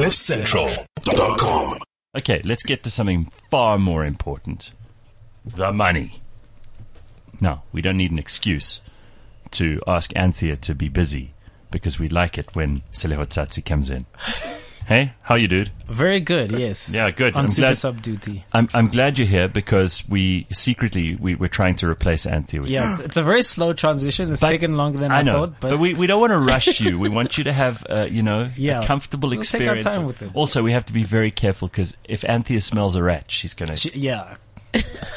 CliffCentral.com. Okay, let's get to something far more important the money. Now, we don't need an excuse to ask Anthea to be busy because we like it when Seleho Tsatsi comes in. Hey, how you, dude? Very good, yes. Yeah, good. On I'm super glad- sub duty. I'm, I'm glad you're here because we secretly we, we're trying to replace Anthea with Yeah, it's, it's a very slow transition. It's But- taken longer than I, know, thought, but, we, we don't want to rush you. We want you to have, uh, you know, Yeah. a comfortable We'll take our experience. time with it. Also, we have to be very careful because if Anthea smells a rat, she's gonna she- yeah,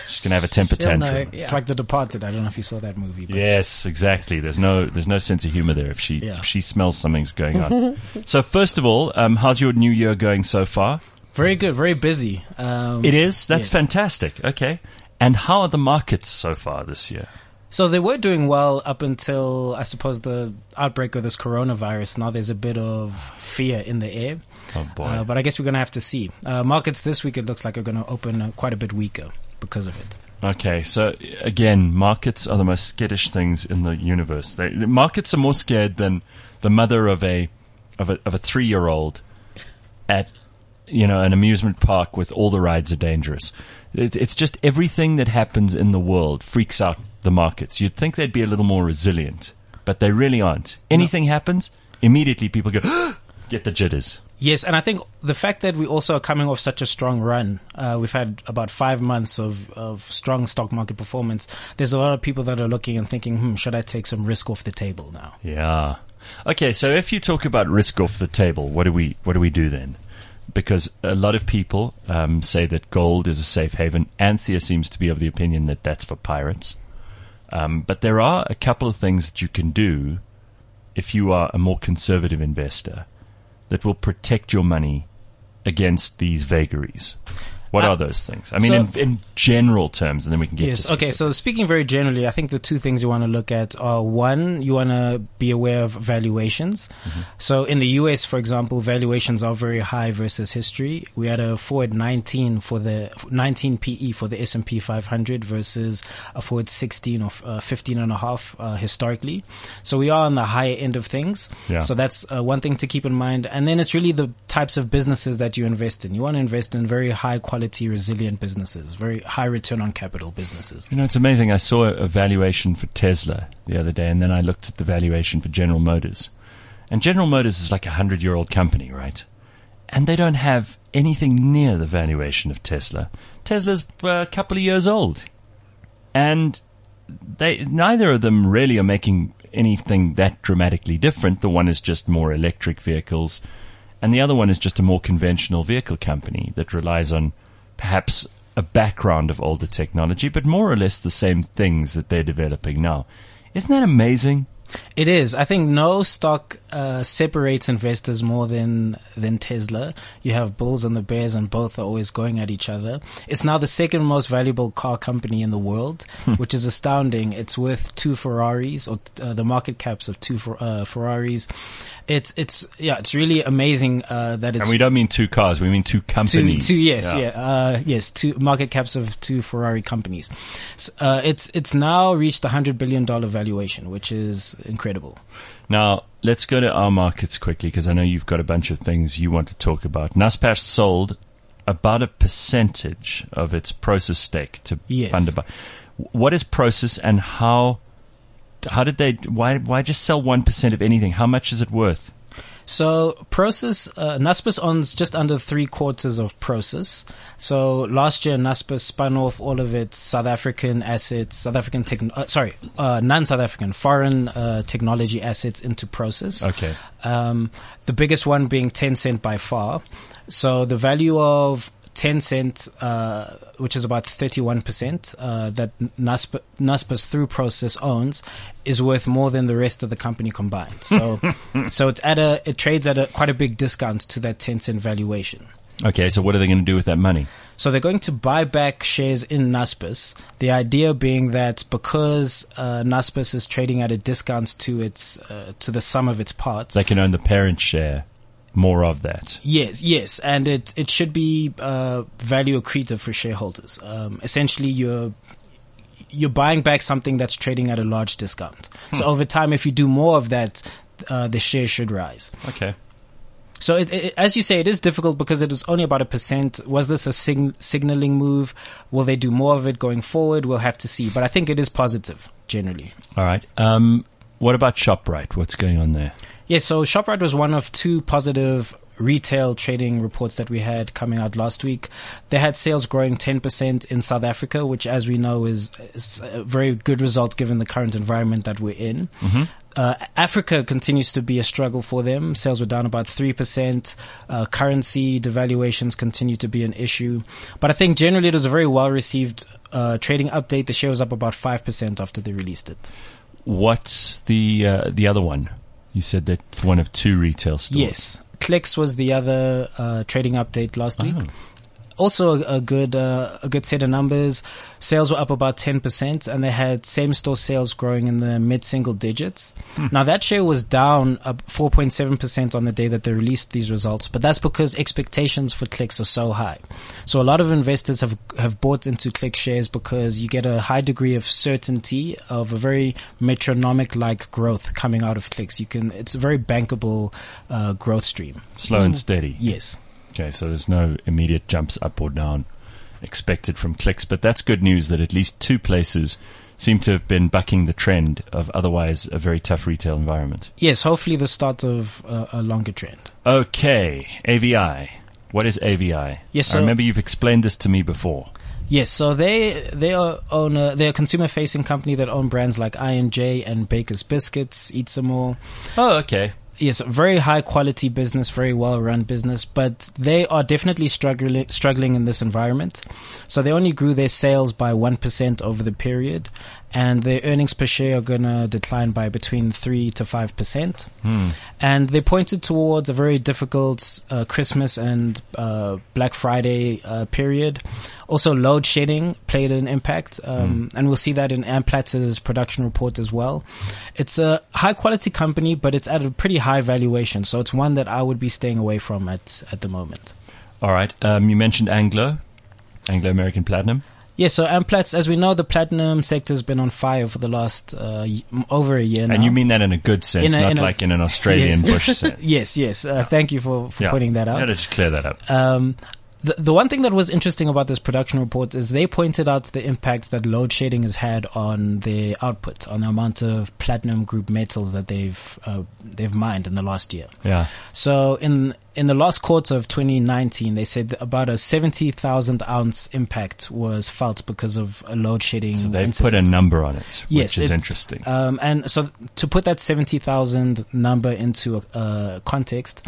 she's gonna have a temper She'll know. tantrum. Yeah. it's like The Departed. I don't know if you saw that movie. But Yes, exactly. There's no there's no sense of humor there if she Yeah. if she smells something's going on. so first of all, um, how's your new year going so far? Very good, very busy. Um, It is. That's Yes. fantastic. Okay. And how are the markets so far this year? So they were doing well up until, I suppose, the outbreak of this coronavirus. Now there's a bit of fear in the air. Oh boy. Uh, but I guess we're going to have to see. Uh, markets this week, it looks like are going to open quite a bit weaker because of it. Okay, so again, markets are the most skittish things in the universe. They, the markets are more scared than the mother of a of a of a three year old at you know an amusement park with all the rides are dangerous. It, it's just everything that happens in the world freaks out the markets. You'd think they'd be a little more resilient, but they really aren't. Anything happens, immediately people go get the jitters. Yes, and I think the fact that we also are coming off such a strong run, uh, we've had about five months of, of strong stock market performance. There's a lot of people that are looking and thinking, hmm, should I take some risk off the table now? Yeah. Okay, so if you talk about risk off the table, what do we what do we do then? Because a lot of people um, say that gold is a safe haven. Anthea seems to be of the opinion that that's for pirates. Um, but there are a couple of things that you can do if you are a more conservative investor that will protect your money against these vagaries. What Uh, are those things? I mean, so- in, in general terms, and then we can get Yes. Okay. So speaking very generally, I think the two things you want to look at are one, you want to be aware of valuations. So in the US, for example, valuations are very high versus history. We had a forward 19 for the 19 PE for the S&P 500 versus a forward 16 or uh, 15 and a half uh, historically. So we are on the higher end of things. Yeah. So that's uh, one thing to keep in mind. And then it's really the types of businesses that you invest in. You want to invest in very high quality, resilient businesses, very high return on capital businesses. You know, it's amazing. I saw a valuation for Tesla the other day, and then I looked at the valuation for General Motors. And General Motors is like a hundred year old company, right? And they don't have anything near the valuation of Tesla. Tesla's uh, a couple of years old. And they, neither of them really are making anything that dramatically different. The one is just more electric vehicles, and the other one is just a more conventional vehicle company that relies on perhaps a background of older technology, but more or less the same things that they're developing now. Isn't that amazing? It is. I think no stock uh, separates investors more than than Tesla. You have bulls and the bears, and both are always going at each other. It's now the second most valuable car company in the world, which is astounding. It's worth two Ferraris, or uh, the market caps of two Fer- uh, Ferraris. It's it's yeah, it's really amazing uh, that it's And we don't mean two cars, we mean two two, companies. two yes, yeah, uh, yes, two market caps of two Ferrari companies. S uh, it's it's now reached a hundred billion dollar valuation, which is incredible. Now, let's go to our markets quickly because I know you've got a bunch of things you want to talk about. Naspers sold about a percentage of its Prosus stake to Yes. Thunderbar. What is Prosus and how how did they why why just sell 1% of anything? How much is it worth? So Prosus, uh, Naspers owns just under three quarters of Prosus. So last year Naspers spun off all of its South African assets, South African tech, uh, sorry, uh, non-South African, foreign uh, technology assets into Prosus. Okay. Um, the biggest one being Tencent by far. So the value of Tencent, uh, which is about 31%, uh, that Nasp- Naspers through Prosus owns is worth more than the rest of the company combined. So, so it's at a, it trades at a quite a big discount to that Tencent valuation. Okay, so what are they going to do with that money? So they're going to buy back shares in Naspers. The idea being that because uh, Naspers is trading at a discount to its uh, to the sum of its parts, They can own the parent share, more of that. Yes, yes, and it it should be uh, value accretive for shareholders. Um, essentially, you're you're buying back something that's trading at a large discount. So over time, if you do more of that, uh, the share should rise. Okay. So, it, it, as you say, it is difficult because it was only about a percent. Was this a sign- signaling move? Will they do more of it going forward? We'll have to see. But I think it is positive generally. All right. Um, what about Shoprite? What's going on there? Yeah, so Shoprite was one of two positive retail trading reports that we had coming out last week. They had sales growing 10% in South Africa, which as we know is, is a very good result given the current environment that we're in. Mm-hmm. Uh, Africa continues to be a struggle for them. Sales were down about 3%. Uh, currency devaluations continue to be an issue. But I think generally it was a very well received uh, trading update. The share was up about 5% after they released it. What's the uh, the other one? You said that one of two retail stores. Yes. Clicks was the other uh, trading update last week. Also a, a good uh, a good set of numbers. Sales were up about ten percent, and they had same store sales growing in the mid single digits. Now that share was down four point seven percent on the day that they released these results, but that's because expectations for clicks are so high. So a lot of investors have have bought into click shares because you get a high degree of certainty of a very metronomic like growth coming out of clicks. You can it's a very bankable uh, growth stream. Slow and steady. Yes. Okay, so there's no immediate jumps up or down expected from clicks, but that's good news that at least two places seem to have been bucking the trend of otherwise a very tough retail environment. Yes, hopefully the start of uh, a longer trend. Okay, AVI. What is AVI? Yes, I so- remember you've explained this to me before. Yes, so they they are own a, they're a consumer facing company that own brands like I and J and Baker's Biscuits, Eet-Sum-Mor. Oh, okay. Yes, very high quality business, very well run business, but they are definitely struggling struggling in this environment. So they only grew their sales by one percent over the period, and their earnings per share are gonna decline by between three to five percent. And they pointed towards a very difficult uh, Christmas and uh, Black Friday uh, period. Also, load shedding played an impact, um, and we'll see that in Amplats's production report as well. It's a high quality company, but it's at a pretty high valuation, so it's one that I would be staying away from at at the moment. All right. Um, you mentioned Anglo, Anglo American Platinum. Yeah, so Amplats, as we know, the platinum sector has been on fire for the last uh, over a year now. And you mean that in a good sense, a- not in a- like in an Australian Yes. bush sense. yes, yes. Uh, Thank you for, for Yeah. pointing that out. Yeah, let's clear that up. Um, the, the one thing that was interesting about this production report is they pointed out the impact that load shedding has had on their output, on the amount of platinum group metals that they've uh, they've mined in the last year. Yeah. So in in the last quarter of 2019, they said that about a 70,000 ounce impact was felt because of a load shedding. So they've incident. put a number on it, Yes, which is interesting. Um, and so to put that 70,000 number into uh, context,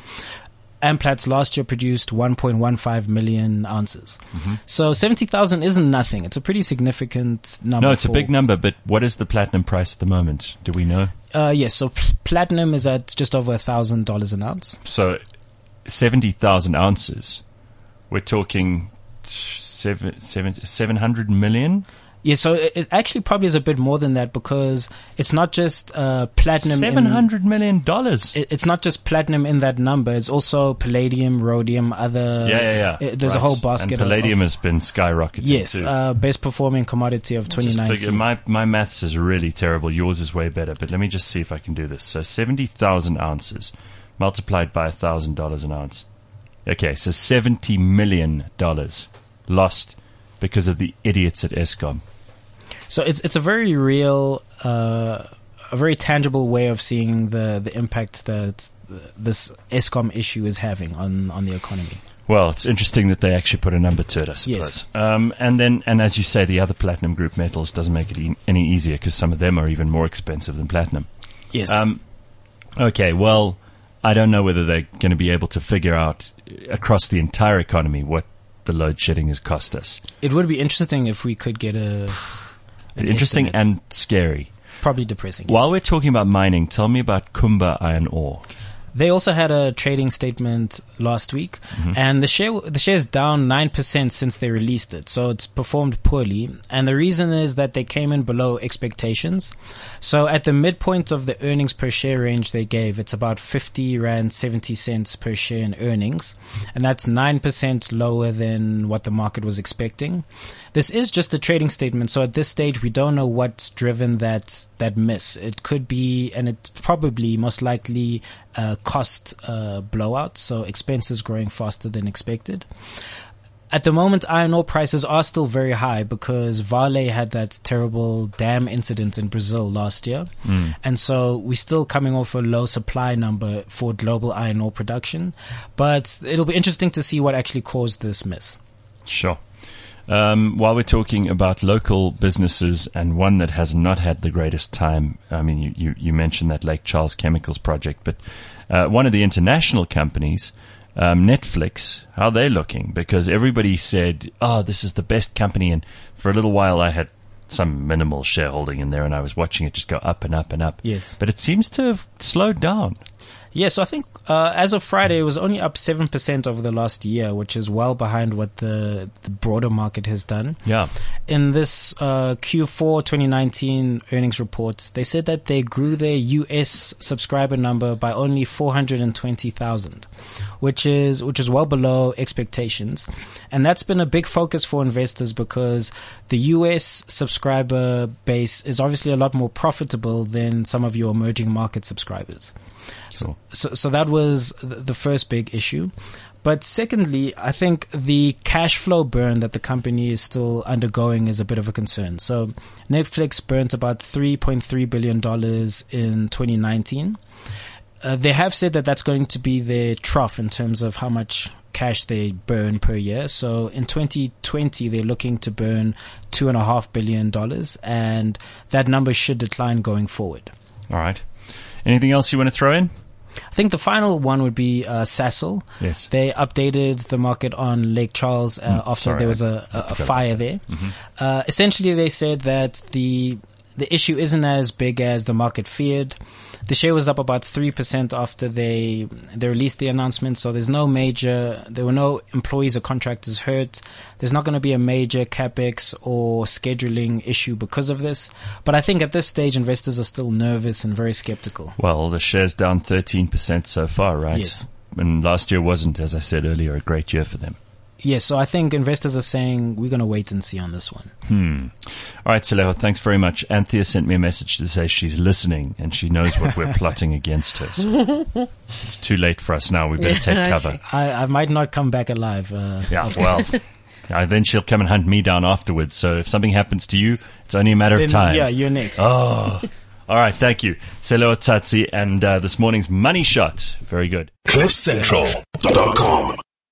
Amplats last year produced 1.15 million ounces. Mm-hmm. So 70,000 isn't nothing. It's a pretty significant number. no, it's a big number, but what is the platinum price at the moment? Do we know? Uh, yes, so pl- platinum is at just over a thousand dollars an ounce. So, 70,000 ounces. We're talking seven, seven, 700 million? Yeah, so it, it actually probably is a bit more than that because it's not just uh, platinum. Seven hundred million dollars. it- it's not just platinum in that number. It's also palladium, rhodium, other. Yeah, yeah, yeah. uh, there's a whole basket. And palladium of, has been skyrocketing yes, too. uh, best performing commodity of Just 2019. my my maths is really terrible. Yours is way better. But let me just see if I can do this. So seventy thousand ounces multiplied by thousand dollars an ounce. Okay, so seventy million dollars lost because of the idiots at Eskom. So it's it's a very real, uh, a very tangible way of seeing the the impact that this Eskom issue is having on on the economy. Well, it's interesting that they actually put a number to it, I suppose. Yes. Um, and then, and as you say, the other platinum group metals doesn't make it e- any easier because some of them are even more expensive than platinum. Yes. Um, okay, well, I don't know whether they're going to be able to figure out uh, across the entire economy what the load shedding has cost us. it would be interesting if we could get a an Interesting estimate. and scary. probably depressing. yes. While we're talking about mining, tell me about Kumba Iron Ore. They also had a trading statement last week, and the share the share's down nine percent since they released it. So it's performed poorly, and the reason is that they came in below expectations. So at the midpoint of the earnings per share range they gave, it's about fifty rand seventy cents per share in earnings, and that's nine percent lower than what the market was expecting. This is just a trading statement, so at this stage we don't know what's driven that that miss. It could be, and it's probably most likely uh, cost uh, blowout, so expenses growing faster than expected. At the moment, iron ore prices are still very high because Vale had that terrible dam incident in Brazil last year. Mm. And so we're still coming off a low supply number for global iron ore production. But it'll be interesting to see what actually caused this miss. Sure. Um, while we're talking about local businesses and one that has not had the greatest time, I mean, you, you, you mentioned that Lake Charles Chemicals project, but uh, one of the international companies, um, Netflix, how they looking? Because everybody said, "Oh, this is the best company," and for a little while I had some minimal shareholding in there, and I was watching it just go up and up and up. Yes. but it seems to have slowed down. Yeah, so I think uh, as of Friday, it was only up 7% over the last year, which is well behind what the, the broader market has done. Yeah, In this uh, Q4 2019 earnings report, they said that they grew their US subscriber number by only 420,000, which is which is well below expectations, and that's been a big focus for investors because the US subscriber base is obviously a lot more profitable than some of your emerging market subscribers. Sure. So, so that was the first big issue. But secondly, I think the cash flow burn that the company is still undergoing is a bit of a concern. So Netflix burnt about $3.3 billion in 2019. Uh, they have said that that's going to be their trough in terms of how much cash they burn per year. So in 2020, they're looking to burn two and a half billion dollars and that number should decline going forward. All right. Anything else you want to throw in? I think the final one would be uh, Sasol. Yes. They updated the market on Lake Charles uh, after sorry, there was a, forgot Mm-hmm. fire there. Uh, essentially, they said that the the issue isn't as big as the market feared. The share was up about three percent after they they released the announcement. So there's no major, there were no employees or contractors hurt. There's not going to be a major capex or scheduling issue because of this. But I think at this stage, investors are still nervous and very skeptical. Well, the share's down 13% so far, right? Yes. And last year wasn't, as I said earlier, a great year for them. Yes, so I think investors are saying we're going to wait and see on this one. Hmm. All right, Seleho, thanks very much. Anthea sent me a message to say she's listening and she knows what we're plotting against her. So it's too late for us now. We better take cover. I, I might not come back alive. Uh, Yeah, well, uh, then she'll come and hunt me down afterwards. So if something happens to you, it's only a matter of time. Yeah, you're next. Oh. All right, thank you. Selo Tsatsi and uh, this morning's money shot. Very good. CliffCentral.com